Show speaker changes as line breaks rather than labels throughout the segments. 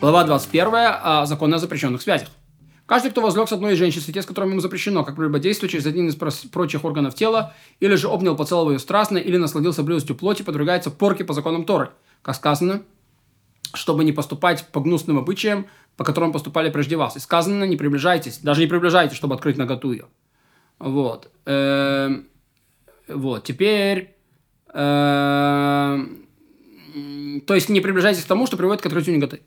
Глава 21. О законе о запрещенных связях. Каждый, кто возлег с одной из женщин, те, с которыми ему запрещено, как прелюбодействие через один из прочих органов тела, или же обнял, поцеловал ее страстно, или насладился близостью плоти, подвергается порке по законам Торы. Как сказано, чтобы не поступать по гнусным обычаям, по которым поступали прежде вас. И сказано, не приближайтесь, даже не приближайтесь, чтобы открыть наготу ее. Вот. Эм, вот. Теперь... Эм, то есть не приближайтесь к тому, что приводит к открытию наготы.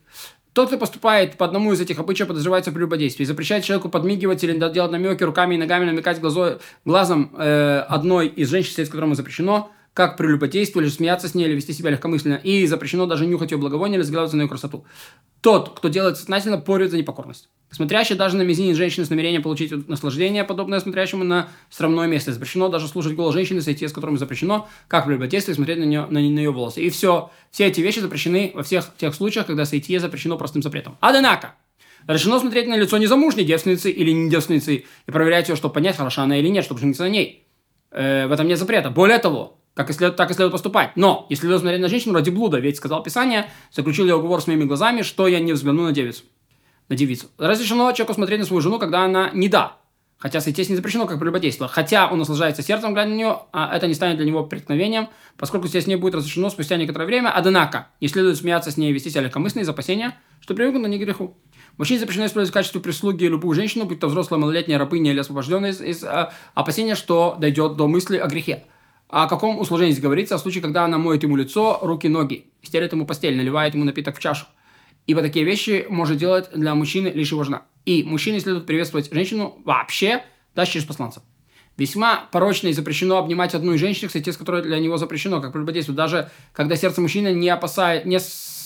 Тот, кто поступает по одному из этих обычаев, подозревается в прелюбодействии. Запрещает человеку подмигивать или делать намеки руками и ногами, намекать глазой, глазом э, одной из женщин, с которым запрещено, как прелюбодействовать, или смеяться с ней, или вести себя легкомысленно. И запрещено даже нюхать ее благовоние или взглядываться на ее красоту. Тот, кто делает сознательно, порит за непокорность. Смотрящий даже на мизинец женщины с намерением получить наслаждение, подобное смотрящему на срамное место. Запрещено даже слушать голос женщины, сойти с которым запрещено, как прелюбодействие, смотреть на нее, на, на ее волосы. И все. Все эти вещи запрещены во всех тех случаях, когда сойти запрещено простым запретом. Однако, Решено смотреть на лицо незамужней девственницы или не девственницы и проверять ее, чтобы понять, хороша она или нет, чтобы жениться на ней. Э, в этом нет запрета. Более того, как и след, так и следует поступать. Но, если вы смотреть на женщину ради блуда, ведь сказал Писание, заключил я уговор с моими глазами, что я не взгляну на девицу. На девицу. Разрешено человеку смотреть на свою жену, когда она не да. Хотя сойтись не запрещено, как прелюбодейство. Хотя он наслаждается сердцем, глядя на нее, а это не станет для него преткновением, поскольку здесь не будет разрешено спустя некоторое время. Однако, не следует смеяться с ней и вести себя легкомысленно опасения, что привыкнут не греху. Мужчине запрещено использовать в качестве прислуги любую женщину, будь то взрослая, малолетняя, рабыня или освобожденная из, из а, опасения, что дойдет до мысли о грехе. О каком услужении здесь говорится? О случае, когда она моет ему лицо, руки, ноги, стелит ему постель, наливает ему напиток в чашу. Ибо такие вещи может делать для мужчины лишь его жена. И мужчине следует приветствовать женщину вообще, даже через посланца. Весьма порочно и запрещено обнимать одну из женщин, кстати, с которой для него запрещено, как прелюбодействие, даже когда сердце мужчины не, опасает, не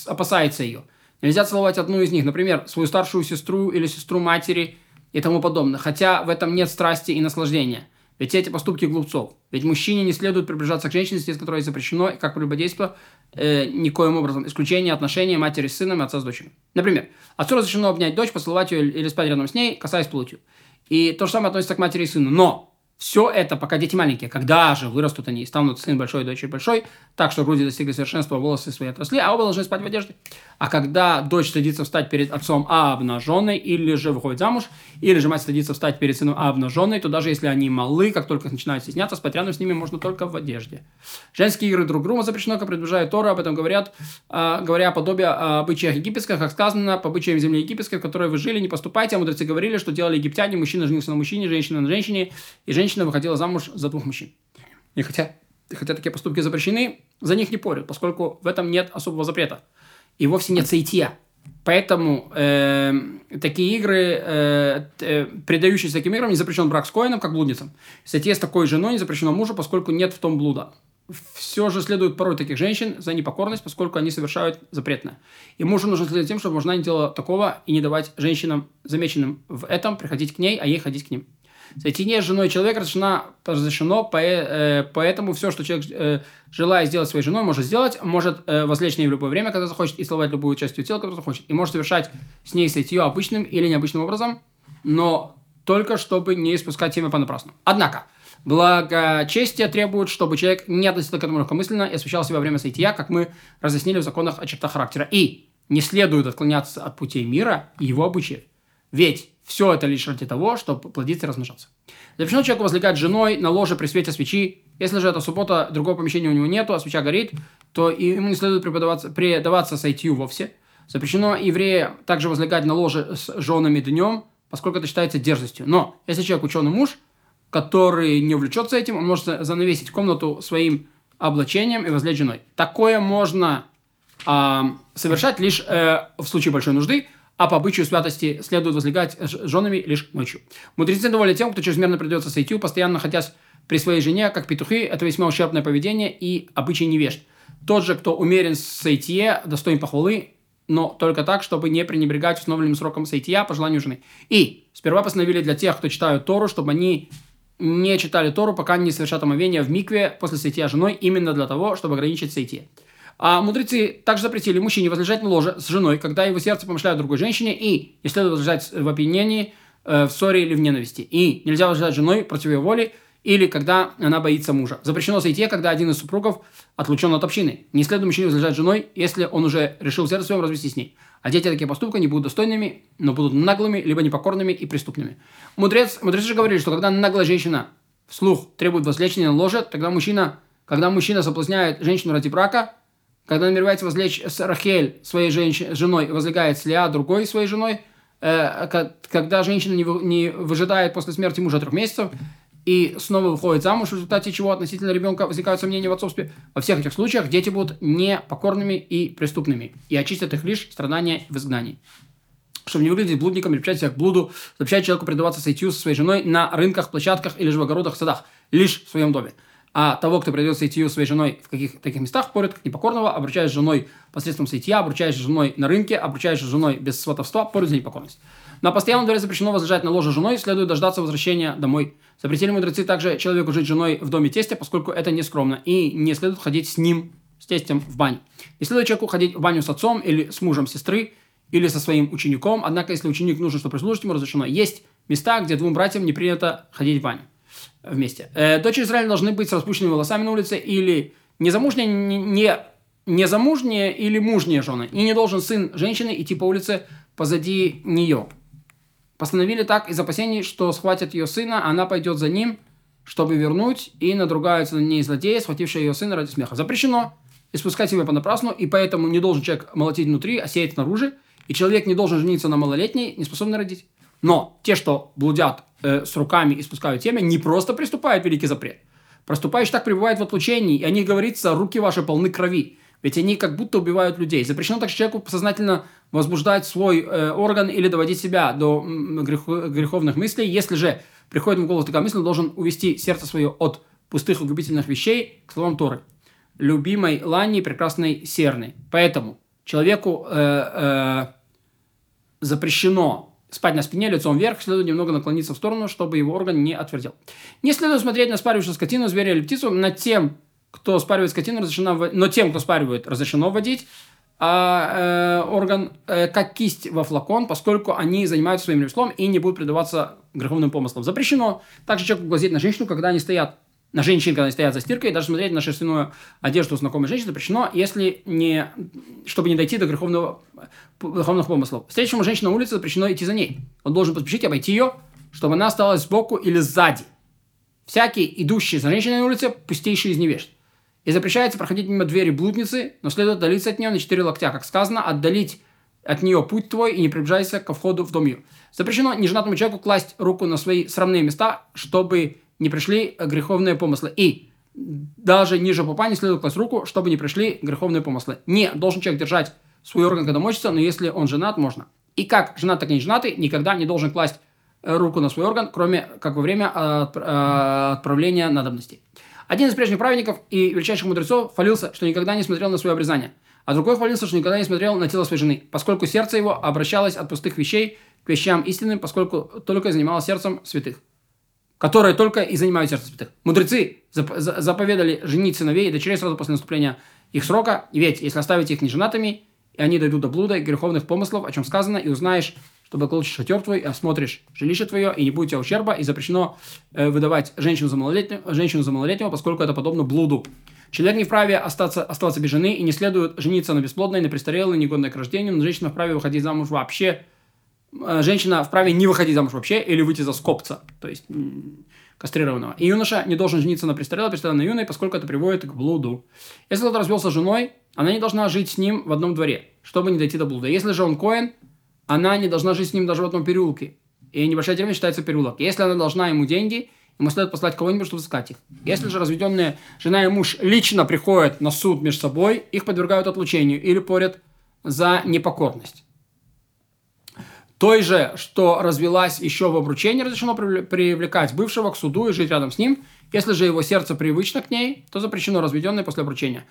опасается ее. Нельзя целовать одну из них, например, свою старшую сестру или сестру матери и тому подобное, хотя в этом нет страсти и наслаждения – ведь эти поступки глупцов. Ведь мужчине не следует приближаться к женщине, с которой запрещено, как прелюбодейство, э, никоим образом. Исключение отношения матери с сыном и отца с дочерью. Например, отцу разрешено обнять дочь, поцеловать ее или спать рядом с ней, касаясь плотью. И то же самое относится к матери и сыну. Но все это, пока дети маленькие, когда же вырастут они и станут сын большой, дочь большой, так что груди достигли совершенства, волосы свои отросли, а оба должны спать в одежде. А когда дочь стыдится встать перед отцом обнаженной, или же выходит замуж, или же мать стыдится встать перед сыном обнаженной, то даже если они малы, как только начинают стесняться, спать рядом с ними можно только в одежде. Женские игры друг другу запрещено, как предупреждает Тора, об этом говорят, э, говоря о обычаях египетских, как сказано, по обычаям земли египетской, в которой вы жили, не поступайте, а мудрецы говорили, что делали египтяне, мужчина женился на мужчине, женщина на женщине, и женщина выходила замуж за двух мужчин. И хотя, хотя такие поступки запрещены, за них не порят, поскольку в этом нет особого запрета и вовсе нет сайтия. Поэтому э, такие игры, э, э, предающиеся таким играм, не запрещен брак с коином, как блудницам. Кстати, с такой женой не запрещено мужу, поскольку нет в том блуда. Все же следует порой таких женщин за непокорность, поскольку они совершают запретное. И мужу нужно следить тем, чтобы жена не делала такого и не давать женщинам, замеченным в этом, приходить к ней, а ей ходить к ним. Соединение с женой человека разрешено, разрешено э, поэтому все, что человек, э, желая сделать своей женой, может сделать, может э, возлечь ней в любое время, когда захочет, и целовать любую часть тела, которую захочет, и может совершать с ней сытье обычным или необычным образом, но только чтобы не испускать семя понапрасну. Однако, благочестие требует, чтобы человек не относился к этому легкомысленно и освещал себя во время сытья, как мы разъяснили в законах о чертах характера. И не следует отклоняться от путей мира и его обычаев. Ведь все это лишь ради того, чтобы плодиться и размножаться. Запрещено человеку возлегать женой на ложе при свете свечи. Если же это суббота, другого помещения у него нету, а свеча горит, то ему не следует предаваться, предаваться сойти вовсе. Запрещено еврею также возлегать на ложе с женами днем, поскольку это считается дерзостью. Но если человек ученый муж, который не увлечется этим, он может занавесить комнату своим облачением и возлечь женой. Такое можно э, совершать лишь э, в случае большой нужды, а по обычаю святости следует возлегать с женами лишь ночью. Мудрецы довольны тем, кто чрезмерно придется сойти, постоянно находясь при своей жене, как петухи, это весьма ущербное поведение и обычай невежд. Тот же, кто умерен в сайтие, достоин похвалы, но только так, чтобы не пренебрегать установленным сроком сайтия по желанию жены. И сперва постановили для тех, кто читают Тору, чтобы они не читали Тору, пока не совершат омовение в микве после сайтия женой, именно для того, чтобы ограничить сайтие. А мудрецы также запретили мужчине возлежать на ложе с женой, когда его сердце помышляет другой женщине, и не следует возлежать в опьянении, э, в ссоре или в ненависти. И нельзя возлежать с женой против ее воли, или когда она боится мужа. Запрещено сойти, когда один из супругов отлучен от общины. Не следует мужчине возлежать с женой, если он уже решил сердце своем развестись с ней. А дети такие поступки не будут достойными, но будут наглыми, либо непокорными и преступными. Мудрец, мудрецы же говорили, что когда наглая женщина вслух требует возлечения на ложе, тогда мужчина, когда мужчина соблазняет женщину ради брака, когда намеревается возлечь с Рахель, своей женщиной, женой, возлегает с Леа, другой своей женой, э, когда женщина не, не выжидает после смерти мужа трех месяцев, и снова выходит замуж, в результате чего относительно ребенка возникают сомнения в отцовстве. Во всех этих случаях дети будут непокорными и преступными, и очистят их лишь страдания в изгнании. Чтобы не выглядеть блудником приобщать себя к блуду, запрещает человеку предаваться сойтию со своей женой на рынках, площадках или же в огородах, садах, лишь в своем доме. А того, кто придет сойтию своей женой в каких таких местах, порят как непокорного, обручаясь с женой посредством сойтия, обручаясь с женой на рынке, обручаясь с женой без сватовства, порят за непокорность. На постоянном дворе запрещено возлежать на ложе женой, следует дождаться возвращения домой. Запретили мудрецы также человеку жить женой в доме тестя, поскольку это не скромно, и не следует ходить с ним, с тестем, в баню. Не следует человеку ходить в баню с отцом или с мужем сестры, или со своим учеником, однако если ученик нужен, чтобы прислужить ему, разрешено. Есть места, где двум братьям не принято ходить в баню вместе. Э, Израиля должны быть с распущенными волосами на улице или незамужние, не, не, незамужние или мужние жены. И не должен сын женщины идти по улице позади нее. Постановили так из опасений, что схватят ее сына, она пойдет за ним, чтобы вернуть, и надругаются на ней злодеи, схватившие ее сына ради смеха. Запрещено испускать себя понапрасну, и поэтому не должен человек молотить внутри, а сеять снаружи, и человек не должен жениться на малолетней, не способной родить. Но те, что блудят э, с руками и спускают семя, не просто приступают великий запрет. Проступающий так пребывает в отлучении, и о них говорится, руки ваши полны крови. Ведь они как будто убивают людей. Запрещено так человеку сознательно возбуждать свой э, орган или доводить себя до грех, греховных мыслей. Если же приходит в голову такая мысль, он должен увести сердце свое от пустых и вещей к словам Торы. Любимой Лани, прекрасной Серны. Поэтому человеку э, э, запрещено спать на спине лицом вверх, следует немного наклониться в сторону, чтобы его орган не отвердел. Не следует смотреть на спаривающую скотину, зверя или птицу, над тем, кто спаривает скотину, разрешено, но тем, кто спаривает, разрешено вводить а, э, орган э, как кисть во флакон, поскольку они занимаются своим ремеслом и не будут предаваться греховным помыслам. Запрещено также человеку глазеть на женщину, когда они стоят на женщин, когда они стоят за стиркой, даже смотреть на шерстяную одежду знакомой женщины запрещено, если не, чтобы не дойти до греховного, греховных помыслов. Встречему женщину на улице запрещено идти за ней. Он должен поспешить обойти ее, чтобы она осталась сбоку или сзади. Всякий, идущий за женщиной на улице, пустейший из невежд. И запрещается проходить мимо двери блудницы, но следует отдалиться от нее на четыре локтя. Как сказано, отдалить от нее путь твой и не приближайся ко входу в дом ее. Запрещено неженатому человеку класть руку на свои срамные места, чтобы не пришли греховные помыслы. И даже ниже попа не следует класть руку, чтобы не пришли греховные помыслы. Не должен человек держать свой орган, когда мочится, но если он женат, можно. И как женат, так и не женатый, никогда не должен класть руку на свой орган, кроме как во время э, отправления надобностей. Один из прежних праведников и величайших мудрецов хвалился, что никогда не смотрел на свое обрезание, а другой хвалился, что никогда не смотрел на тело своей жены, поскольку сердце его обращалось от пустых вещей к вещам истинным, поскольку только занималось сердцем святых, которые только и занимают сердце святых. Мудрецы заповедали женить сыновей и дочерей сразу после наступления их срока, ведь если оставить их неженатыми, и они дойдут до блуда и греховных помыслов, о чем сказано, и узнаешь, чтобы получишь шатер твой, осмотришь жилище твое, и не будет у тебя ущерба, и запрещено э, выдавать женщину за, малолетнего, женщину за малолетнего, поскольку это подобно блуду. Человек не вправе остаться, оставаться без жены, и не следует жениться на бесплодной, на престарелой, негодной к рождению, но женщина вправе выходить замуж вообще, женщина вправе не выходить замуж вообще, или выйти за скопца, то есть кастрированного. И юноша не должен жениться на престарелой, престарелой на юной, поскольку это приводит к блуду. Если он развелся с женой, она не должна жить с ним в одном дворе, чтобы не дойти до блуда. Если же он коин, она не должна жить с ним даже в одном переулке. И небольшая деревня считается переулок. Если она должна ему деньги, ему следует послать кого-нибудь, чтобы взыскать их. Если же разведенные жена и муж лично приходят на суд между собой, их подвергают отлучению или порят за непокорность. Той же, что развелась еще в обручении, разрешено привлекать бывшего к суду и жить рядом с ним. Если же его сердце привычно к ней, то запрещено разведенное после обручения.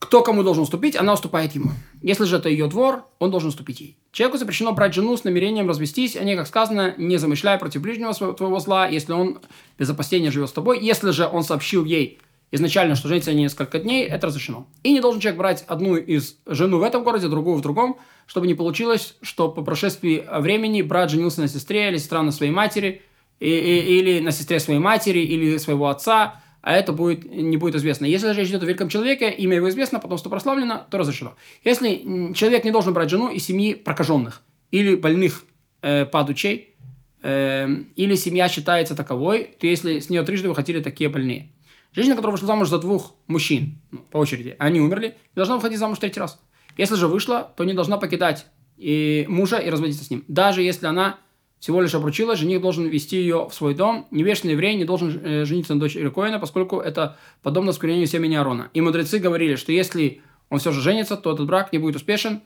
Кто кому должен уступить, она уступает ему. Если же это ее двор, он должен уступить ей. Человеку запрещено брать жену с намерением развестись, а не, как сказано, не замышляя против ближнего твоего зла, если он без опасения живет с тобой. Если же он сообщил ей изначально, что женится они несколько дней, это разрешено. И не должен человек брать одну из жену в этом городе, другую в другом, чтобы не получилось, что по прошествии времени брат женился на сестре или сестра на своей матери, и, и, или на сестре своей матери, или своего отца, а это будет, не будет известно. Если же речь идет о великом человеке, имя его известно, потомство прославлено, то разрешено. Если человек не должен брать жену из семьи прокаженных или больных э, падучей, э, или семья считается таковой, то если с нее трижды выходили такие больные. Женщина, которая вышла замуж за двух мужчин, ну, по очереди, они умерли, должна выходить замуж третий раз. Если же вышла, то не должна покидать и мужа и разводиться с ним. Даже если она всего лишь обручилась, жених должен вести ее в свой дом. Невежный еврей не должен э, жениться на дочери Коина, поскольку это подобно сквернению семени Аарона. И мудрецы говорили, что если он все же женится, то этот брак не будет успешен,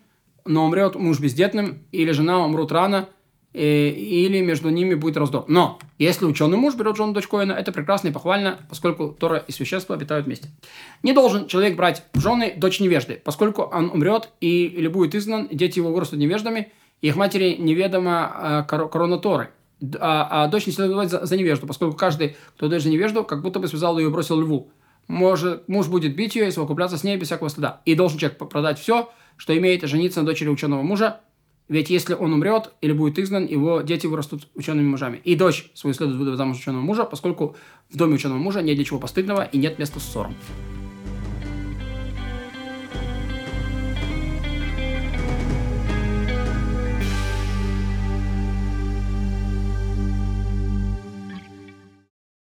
но умрет муж бездетным, или жена умрут рано, или между ними будет раздор. Но если ученый муж берет жену дочь Коина, это прекрасно и похвально, поскольку Тора и священство обитают вместе. Не должен человек брать в жены дочь невежды, поскольку он умрет и, или будет изгнан, дети его вырастут невеждами – их матери неведома э, корона Торы. А, а дочь не следует за, за невежду, поскольку каждый, кто дает за невежду, как будто бы связал ее и бросил льву. Может, муж будет бить ее и совокупляться с ней без всякого стыда. И должен человек продать все, что имеет, и жениться на дочери ученого мужа, ведь если он умрет или будет изгнан, его дети вырастут учеными мужами. И дочь свою следует выдавать замуж ученого мужа, поскольку в доме ученого мужа нет ничего постыдного и нет места ссорам.